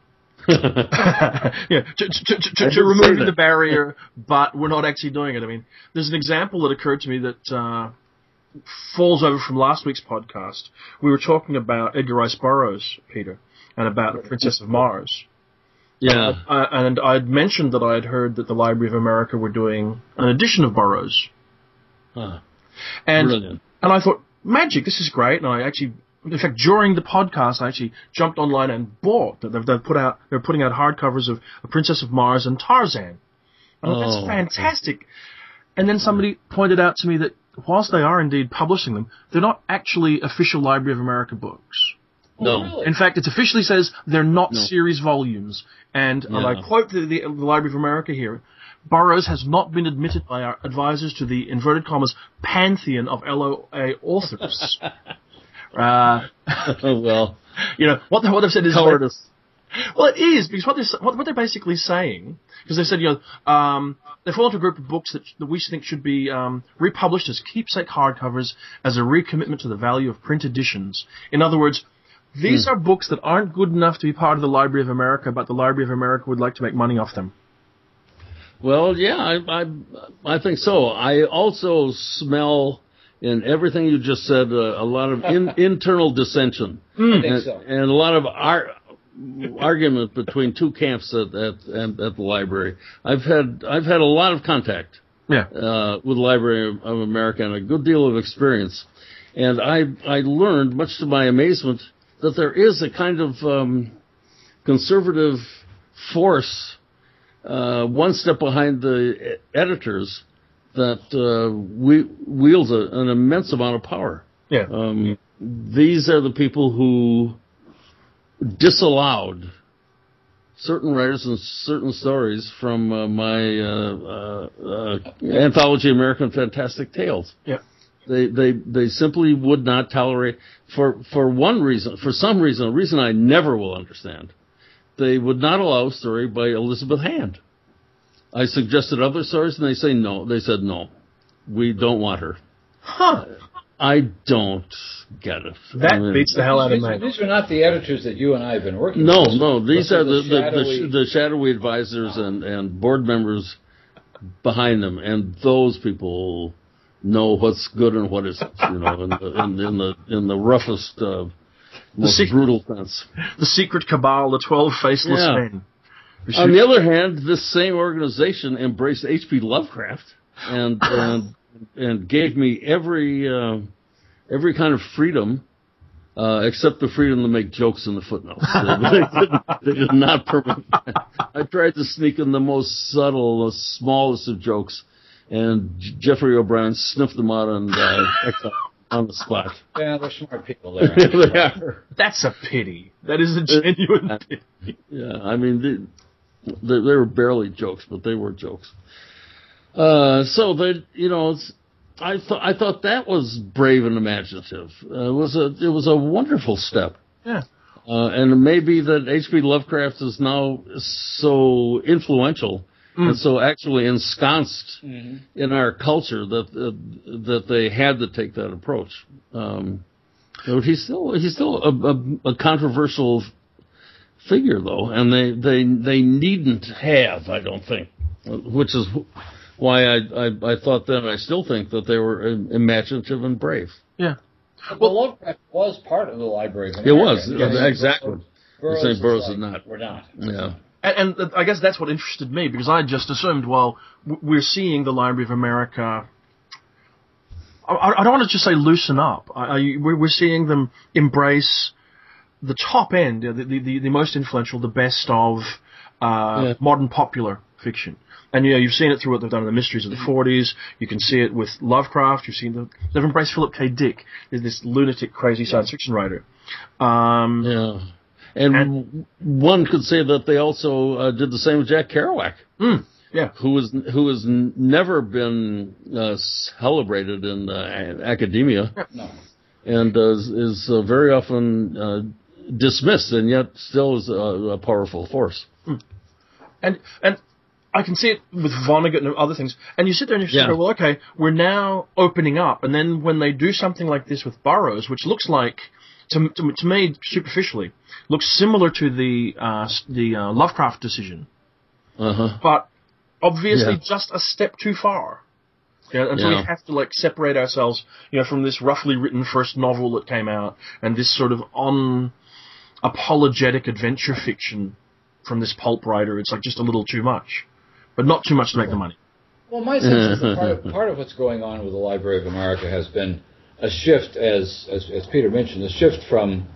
yeah, to, to, to, to, did to say the barrier, but we're not actually doing it. I mean, there's an example that occurred to me that uh, falls over from last week's podcast. We were talking about Edgar Rice Burroughs, Peter, and about the Princess of Mars. Yeah, Uh, and I'd mentioned that I had heard that the Library of America were doing an edition of Burroughs. Huh. And brilliant. and I thought, magic, this is great. And I actually, in fact, during the podcast, I actually jumped online and bought. They've, they've put out, they're putting out hardcovers of A Princess of Mars and Tarzan. I thought, Oh. that's oh. fantastic. And then somebody pointed out to me that whilst they are indeed publishing them, they're not actually official Library of America books. No. Oh, really? In fact, it officially says they're not No. series volumes. And, and I quote the, the, the Library of America here. Burroughs has not been admitted by our advisors to the inverted commas pantheon of LOA authors. uh, well, you know what, what they've said is cowardice. well, it is because what they're what, what they're basically saying because they said you know um, they fall into a group of books that, that we think should be um, republished as keepsake hardcovers as a recommitment to the value of print editions. In other words. These are books that aren't good enough to be part of the Library of America, but the Library of America would like to make money off them. Well, yeah, I, I I think so. I also smell in everything you just said uh, a lot of in, internal dissension I think and, so. and a lot of ar- argument between two camps at, at at at the library. I've had I've had a lot of contact Yeah. uh, with the Library of, of America and a good deal of experience. And I I learned, much to my amazement, that there is a kind of um, conservative force, uh, one step behind the e- editors, that uh, we, wields a, an immense amount of power. Yeah. Um, these are the people who disallowed certain writers and certain stories from uh, my uh, uh, uh, anthology American Fantastic Tales. Yeah. They they they simply would not tolerate for for one reason for some reason a reason I never will understand. They would not allow a story by Elizabeth Hand. I suggested other stories and they say no. They said no. We don't want her. Huh. I don't get it. That I mean- beats the hell out of these, me. these are not the editors that you and I have been working No, with. no. These Those are the the, the, shadowy- sh- the shadowy advisors and, and board members behind them, and those people know what's good and what isn't. You know, in the in, in the in the roughest, uh, most sec- brutal sense. The secret cabal, the twelve faceless Yeah. men. On the other hand, this same organization embraced H.P. Lovecraft and and and gave me every uh, every kind of freedom. Uh, except the freedom to make jokes in the footnotes. they, did, not permit. I tried to sneak in the most subtle, the smallest of jokes, and J- Geoffrey O'Brien sniffed them out and uh, exiled. on the spot. Yeah, they're smart people there. they are. That's a pity. That is a genuine pity. Yeah, I mean, they, they, were barely jokes, but they were jokes. Uh, so they, you know, it's, I thought I thought that was brave and imaginative. Uh, it was a it was a wonderful step. Yeah. Uh, and maybe that H.P. Lovecraft is now so influential Mm. and so actually ensconced Mhm. in our culture that uh, that they had to take that approach. Um, but he's still he's still a, a, a controversial figure though, and they they they needn't have, I don't think, which is why I I, I thought then I still think that they were imaginative and brave. Yeah. Well, Lovecraft was part of the Library of It was and exactly. Burroughs St. is Burroughs like, is not. We're not. Yeah. And, and I guess that's what interested me because I just assumed, well, we're seeing the Library of America. I, I don't want to just say loosen up. I, I, we're, we're seeing them embrace the top end, you the, the, the most influential, the best of uh, Yeah. modern popular fiction. And you know, you've seen it through what they've done in the mysteries of the 40s. You can see it with Lovecraft. You've seen the, they've embraced Philip K. Dick, There's this lunatic, crazy science fiction writer. Um, Yeah. And, one could say that they also uh, did the same with Jack Kerouac. Mm, yeah. Who was who has never been uh, celebrated in uh, academia, No. and uh, is, is uh, very often uh, dismissed, and yet still is a, a powerful force. And and I can see it with Vonnegut and other things. And you sit there and you say, Yeah. well, okay, we're now opening up. And then when they do something like this with Burroughs, which looks like, to, to, to me, superficially, looks similar to the uh, the uh, Lovecraft decision, Uh huh. but obviously Yeah. just a step too far. You know, until Yeah. we have to like separate ourselves, you know, from this roughly written first novel that came out and this sort of on apologetic adventure fiction from this pulp writer. It's like just a little too much, but not too much to make the money. Well, my sense is that part of, part of what's going on with the Library of America has been a shift, as as, as Peter mentioned, a shift from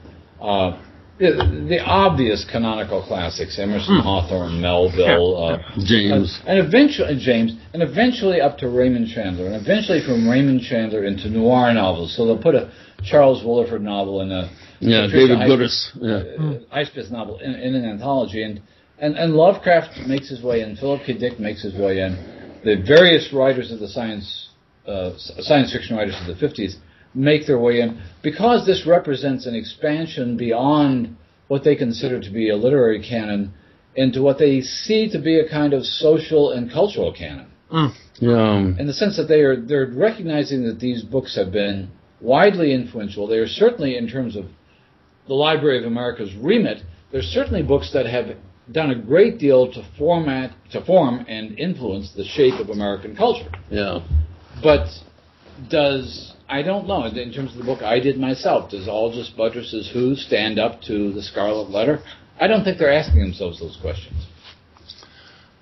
uh, the, the obvious canonical classics, Emerson, Hawthorne, Melville, uh, James. and, and eventually James, and eventually up to Raymond Chandler, and eventually from Raymond Chandler into noir novels. So they'll put a Charles Willeford novel in a Yeah, Patricia David Highsmith- Goodis. Yeah. uh, novel in, in an anthology, and, and and Lovecraft makes his way in. Philip K. Dick makes his way in. The various writers of the science uh, science fiction writers of the fifties make their way in because this represents an expansion beyond what they consider to be a literary canon into what they see to be a kind of social and cultural canon Yeah. um, in the sense that they are they're recognizing that these books have been widely influential. They are certainly in terms of the Library of America's remit. There's certainly books that have done a great deal to format to form and influence the shape of American culture. Yeah. But does I don't know in terms of the book I did myself. Does Algis Budrys's Who stand up to the Scarlet Letter? I don't think they're asking themselves those questions.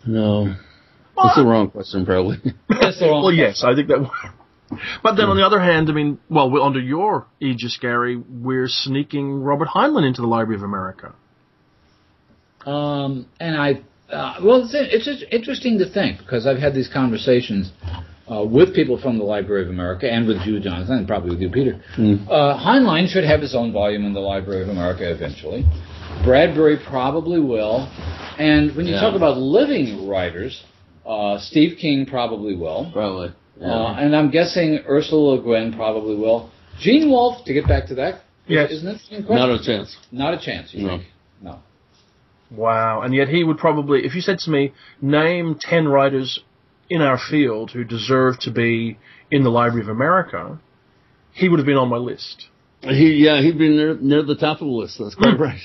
No. That's the wrong question, probably. That's the wrong Well, yes, I think that. But then on the other hand, I mean, well, under your aegis, Gary, we're sneaking Robert Heinlein into the Library of America. Um, and I, uh, well, it's, it's just interesting to think because I've had these conversations uh, with people from the Library of America and with you, Jonathan, and probably with you, Peter. Mm. Uh, Heinlein should have his own volume in the Library of America eventually. Bradbury probably will. And when you Yeah. talk about living writers, uh, Steve King probably will. Probably. Uh, and I'm guessing Ursula Le Guin probably will. Gene Wolfe, to get back to that, Yes. is an interesting question. Not a chance. Not a chance, you No. think? No. Wow. And yet he would probably, if you said to me, name 10 writers in our field who deserve to be in the Library of America, he would have been on my list. He, yeah, he'd be near, near the top of the list. That's quite right.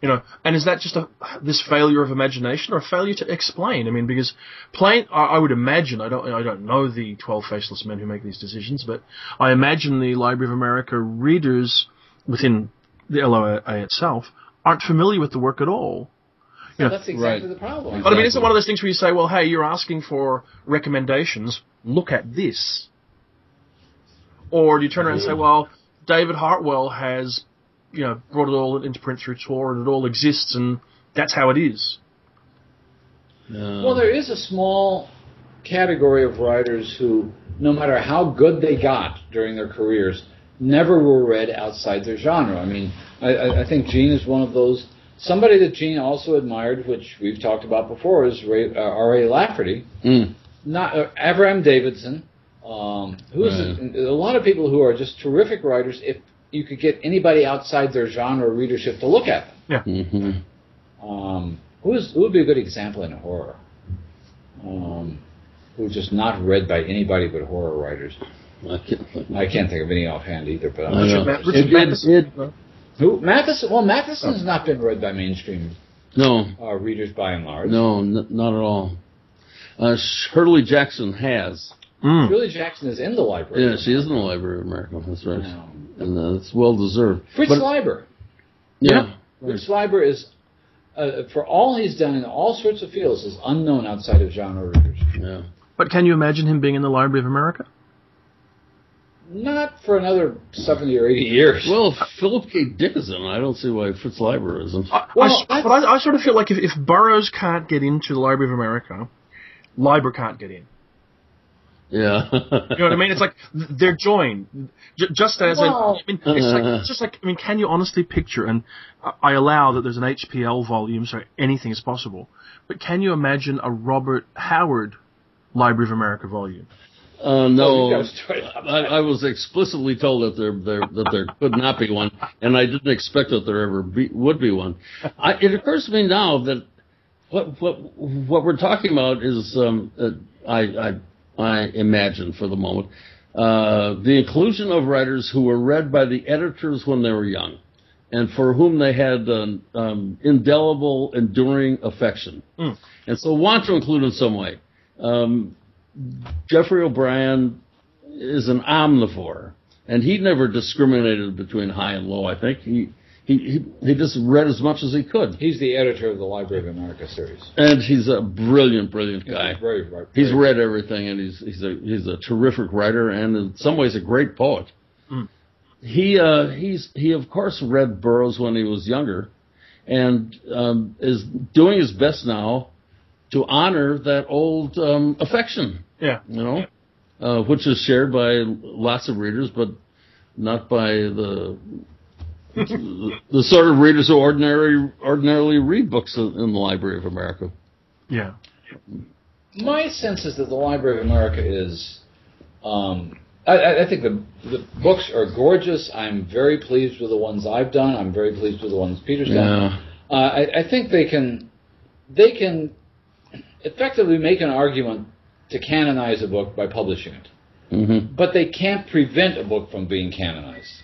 You know, and is that just a this failure of imagination or a failure to explain? I mean, because plain, I, I would imagine I don't I don't know the twelve faceless men who make these decisions, but I imagine the Library of America readers within the LOA itself aren't familiar with the work at all. Yeah. That's exactly Right. the problem. But I mean, isn't one of those things where you say, well, hey, you're asking for recommendations, look at this? Or do you turn around and say, well, David Hartwell has, you know, brought it all into print through Tor and it all exists and that's how it is. Uh, Well, there is a small category of writers who no matter how good they got during their careers, never were read outside their genre. I mean, I- I, I think Gene is one of those. Somebody that Gene also admired, which we've talked about before, is Ray, uh, R.A. Lafferty Mm. not uh, Avram Davidson, um, who is Right. a, a lot of people who are just terrific writers. If you could get anybody outside their genre readership to look at them, hmm um, who is who would be a good example in horror? Um, who's just not read by anybody but horror writers. I can't think. I can't think of any offhand either. But I I'm know. Richard, Ma- Richard It- it- Matheson. it- who Matheson? Well, Matheson has not been read by mainstream no, uh, readers by and large. no, n- not at all. Uh, Shirley Jackson has. Mm. Shirley Jackson is in the library. Yeah, she is in the Library of America. That's right, and uh, it's well deserved. Fritz But- Leiber. yeah, Fritz Leiber is, uh, for all he's done in all sorts of fields, is unknown outside of genre readers. yeah. But can you imagine him being in the Library of America? Not for another 70 or 80 years. Well, Philip K. Dick is in. I don't see why Fritz Leiber isn't. I, Well, I s- that's- but I, I sort of feel like if, if Burroughs can't get into the Library of America, Leiber can't get in. Yeah. You know what I mean? It's like they're joined, J- just as Well- in, I mean, it's like it's just like I mean, can you honestly picture? And I- I allow that there's an HPL volume, so anything is possible. But can you imagine a Robert Howard Library of America volume? Uh, Oh, no, you gotta start up. I, I was explicitly told that there, there that there could not be one, and I didn't expect that there ever be, would be one. I, it occurs to me now that what what what we're talking about is um, uh, I, I I imagine for the moment uh, the inclusion of writers who were read by the editors when they were young, and for whom they had an um, indelible, enduring affection, Mm. and so want to include in some way. Um, Geoffrey O'Brien is an omnivore, and he never discriminated between high and low. I think he he he, he just read as much as he could, He's the editor of the Library of America series. and he's a brilliant, brilliant guy. He's very, very, He's very- read everything, and he's he's a he's a terrific writer, and in some ways a great poet. Mm. He uh, he's he of course read Burroughs when he was younger, and um, is doing his best now to honor that old um, affection Yeah. you know, uh, which is shared by lots of readers, but not by the the, the sort of readers who ordinarily ordinarily read books in, in the Library of America. Yeah. My sense is that the Library of America is. Um, I- I, I think the the books are gorgeous. I'm very pleased with the ones I've done. I'm very pleased with the ones Peter's done. Uh, I, I think they can they can effectively make an argument to canonize a book by publishing it, hmm but they can't prevent a book from being canonized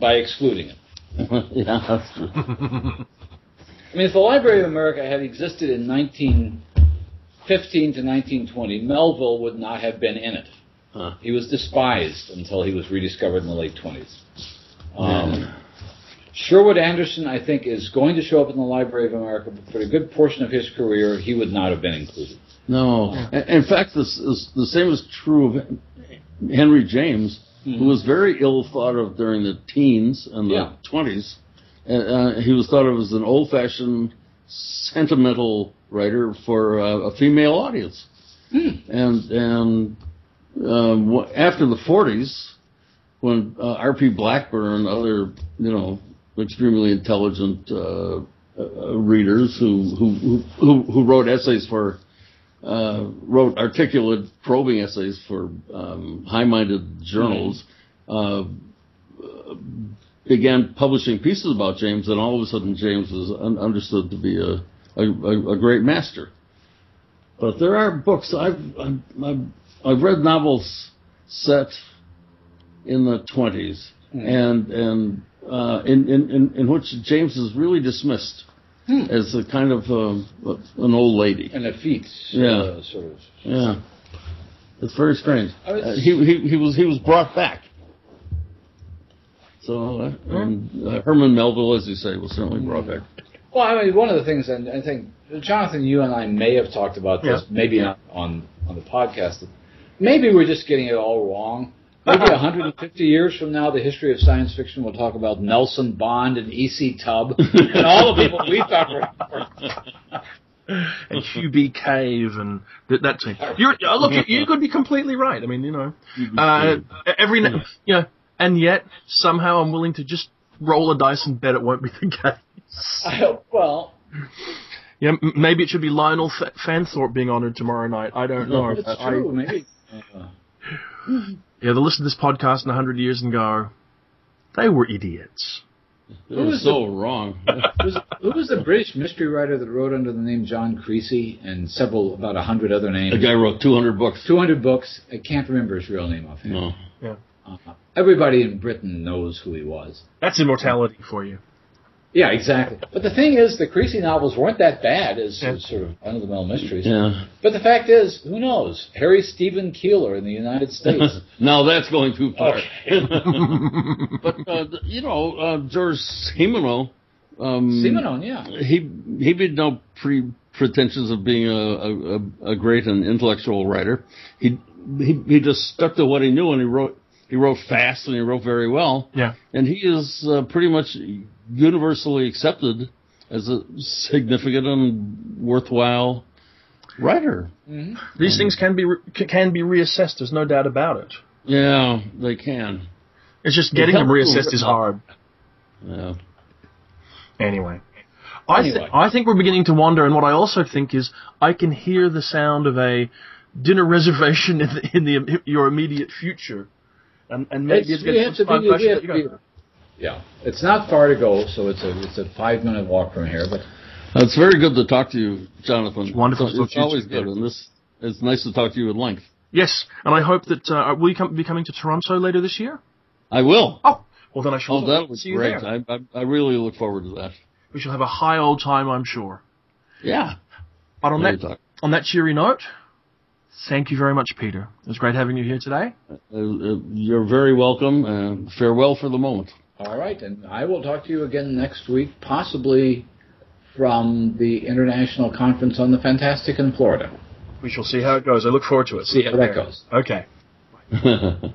by excluding it. yeah, that's true. I mean, if the Library of America had existed in 1915 to 1920, Melville would not have been in it. Huh. He was despised until he was rediscovered in the late 20s. Um, Sherwood Anderson, I think, is going to show up in the Library of America, but for a good portion of his career, he would not have been included. No, In- in fact, this is, the same is true of Henry James, who was very ill thought of during the teens and the Yeah. twenties. And uh, he was thought of as an old-fashioned, sentimental writer for uh, a female audience. And and um, after the forties, when uh, R.P. Blackmur, other you know extremely intelligent uh, uh, readers who, who who who wrote essays for uh, wrote articulate, probing essays for um, high-minded journals, uh, began publishing pieces about James, and all of a sudden James was un- understood to be a, a, a, great master. But there are books I've I've, I've, I've read novels set in the 20s, and and uh, in, in, in in which James is really dismissed as a kind of um, an old lady. And a feat, Yeah. uh, sort of. Yeah, it's very strange. Uh, he, he he was he was brought back. So uh, and, uh, Herman Melville, as you say, was certainly brought back. Well, I mean, one of the things, and I think Jonathan, you and I may have talked about this, Yeah. maybe not on on the podcast. Maybe we're just getting it all wrong. Maybe 150 years from now, the history of science fiction will talk about Nelson Bond and E.C. Tubb and all the people we thought were. and Hugh B. Cave and that, that team. You're uh, look, you, you could be completely right. I mean, you know, uh, every you know, and yet somehow I'm willing to just roll a dice and bet it won't be the case. I, well, Yeah, maybe it should be Lionel F- Fanthorpe being honoured tomorrow night. I don't know. it's I- true. Maybe. Uh, yeah, they'll listen to this podcast in a hundred years and go, they were idiots. They're Who's so wrong. who was, who was the British mystery writer that wrote under the name John Creasey and several about a hundred other names? The guy wrote 200 books. Two hundred books. I can't remember his real name offhand. No. Uh, everybody in Britain knows who he was. That's immortality for you. Yeah, exactly. But the thing is, the Creasey novels weren't that bad as, Yeah. as sort of run-of-the-mill mysteries. Yeah. But the fact is, who knows? Harry Stephen Keeler in the United States. now that's going too far. Okay. but uh, you know, uh, George Simenon, um, Simenon, yeah. he he made no pre pretensions of being a, a, a- a great and intellectual writer. He, he he just stuck to what he knew, and he wrote he wrote fast and he wrote very well. Yeah. And he is uh, pretty much universally accepted as a significant and worthwhile writer. hmm These things can be re- can be reassessed. There's no doubt about it. Yeah, they can. It's just getting them reassessed is hard. Yeah. Anyway. I, th- I think we're beginning to wander, and what I also think is I can hear the sound of a dinner reservation in the, in the your immediate future, and, and maybe It's, it's, we have to question that you be, yeah. It's not far to go, so it's a it's a five minute walk from here. But It's very good to talk to you, Jonathan. It's wonderful It's, it's always good, and this it's nice to talk to you at length. Yes, and I hope that uh, will you come, be coming to Toronto later this year? I will. Oh, well then I shall Oh, that'll be great. I, I I really look forward to that. We shall have a high old time, I'm sure. Yeah. But on Very that on that cheery note, thank you very much, Peter. It was great having you here today. Uh, uh, you're very welcome, and farewell for the moment. all right, and I will talk to you again next week, possibly from the international conference on the Fantastic in Florida. We shall see how it goes. I look forward to it. See how that goes. Okay.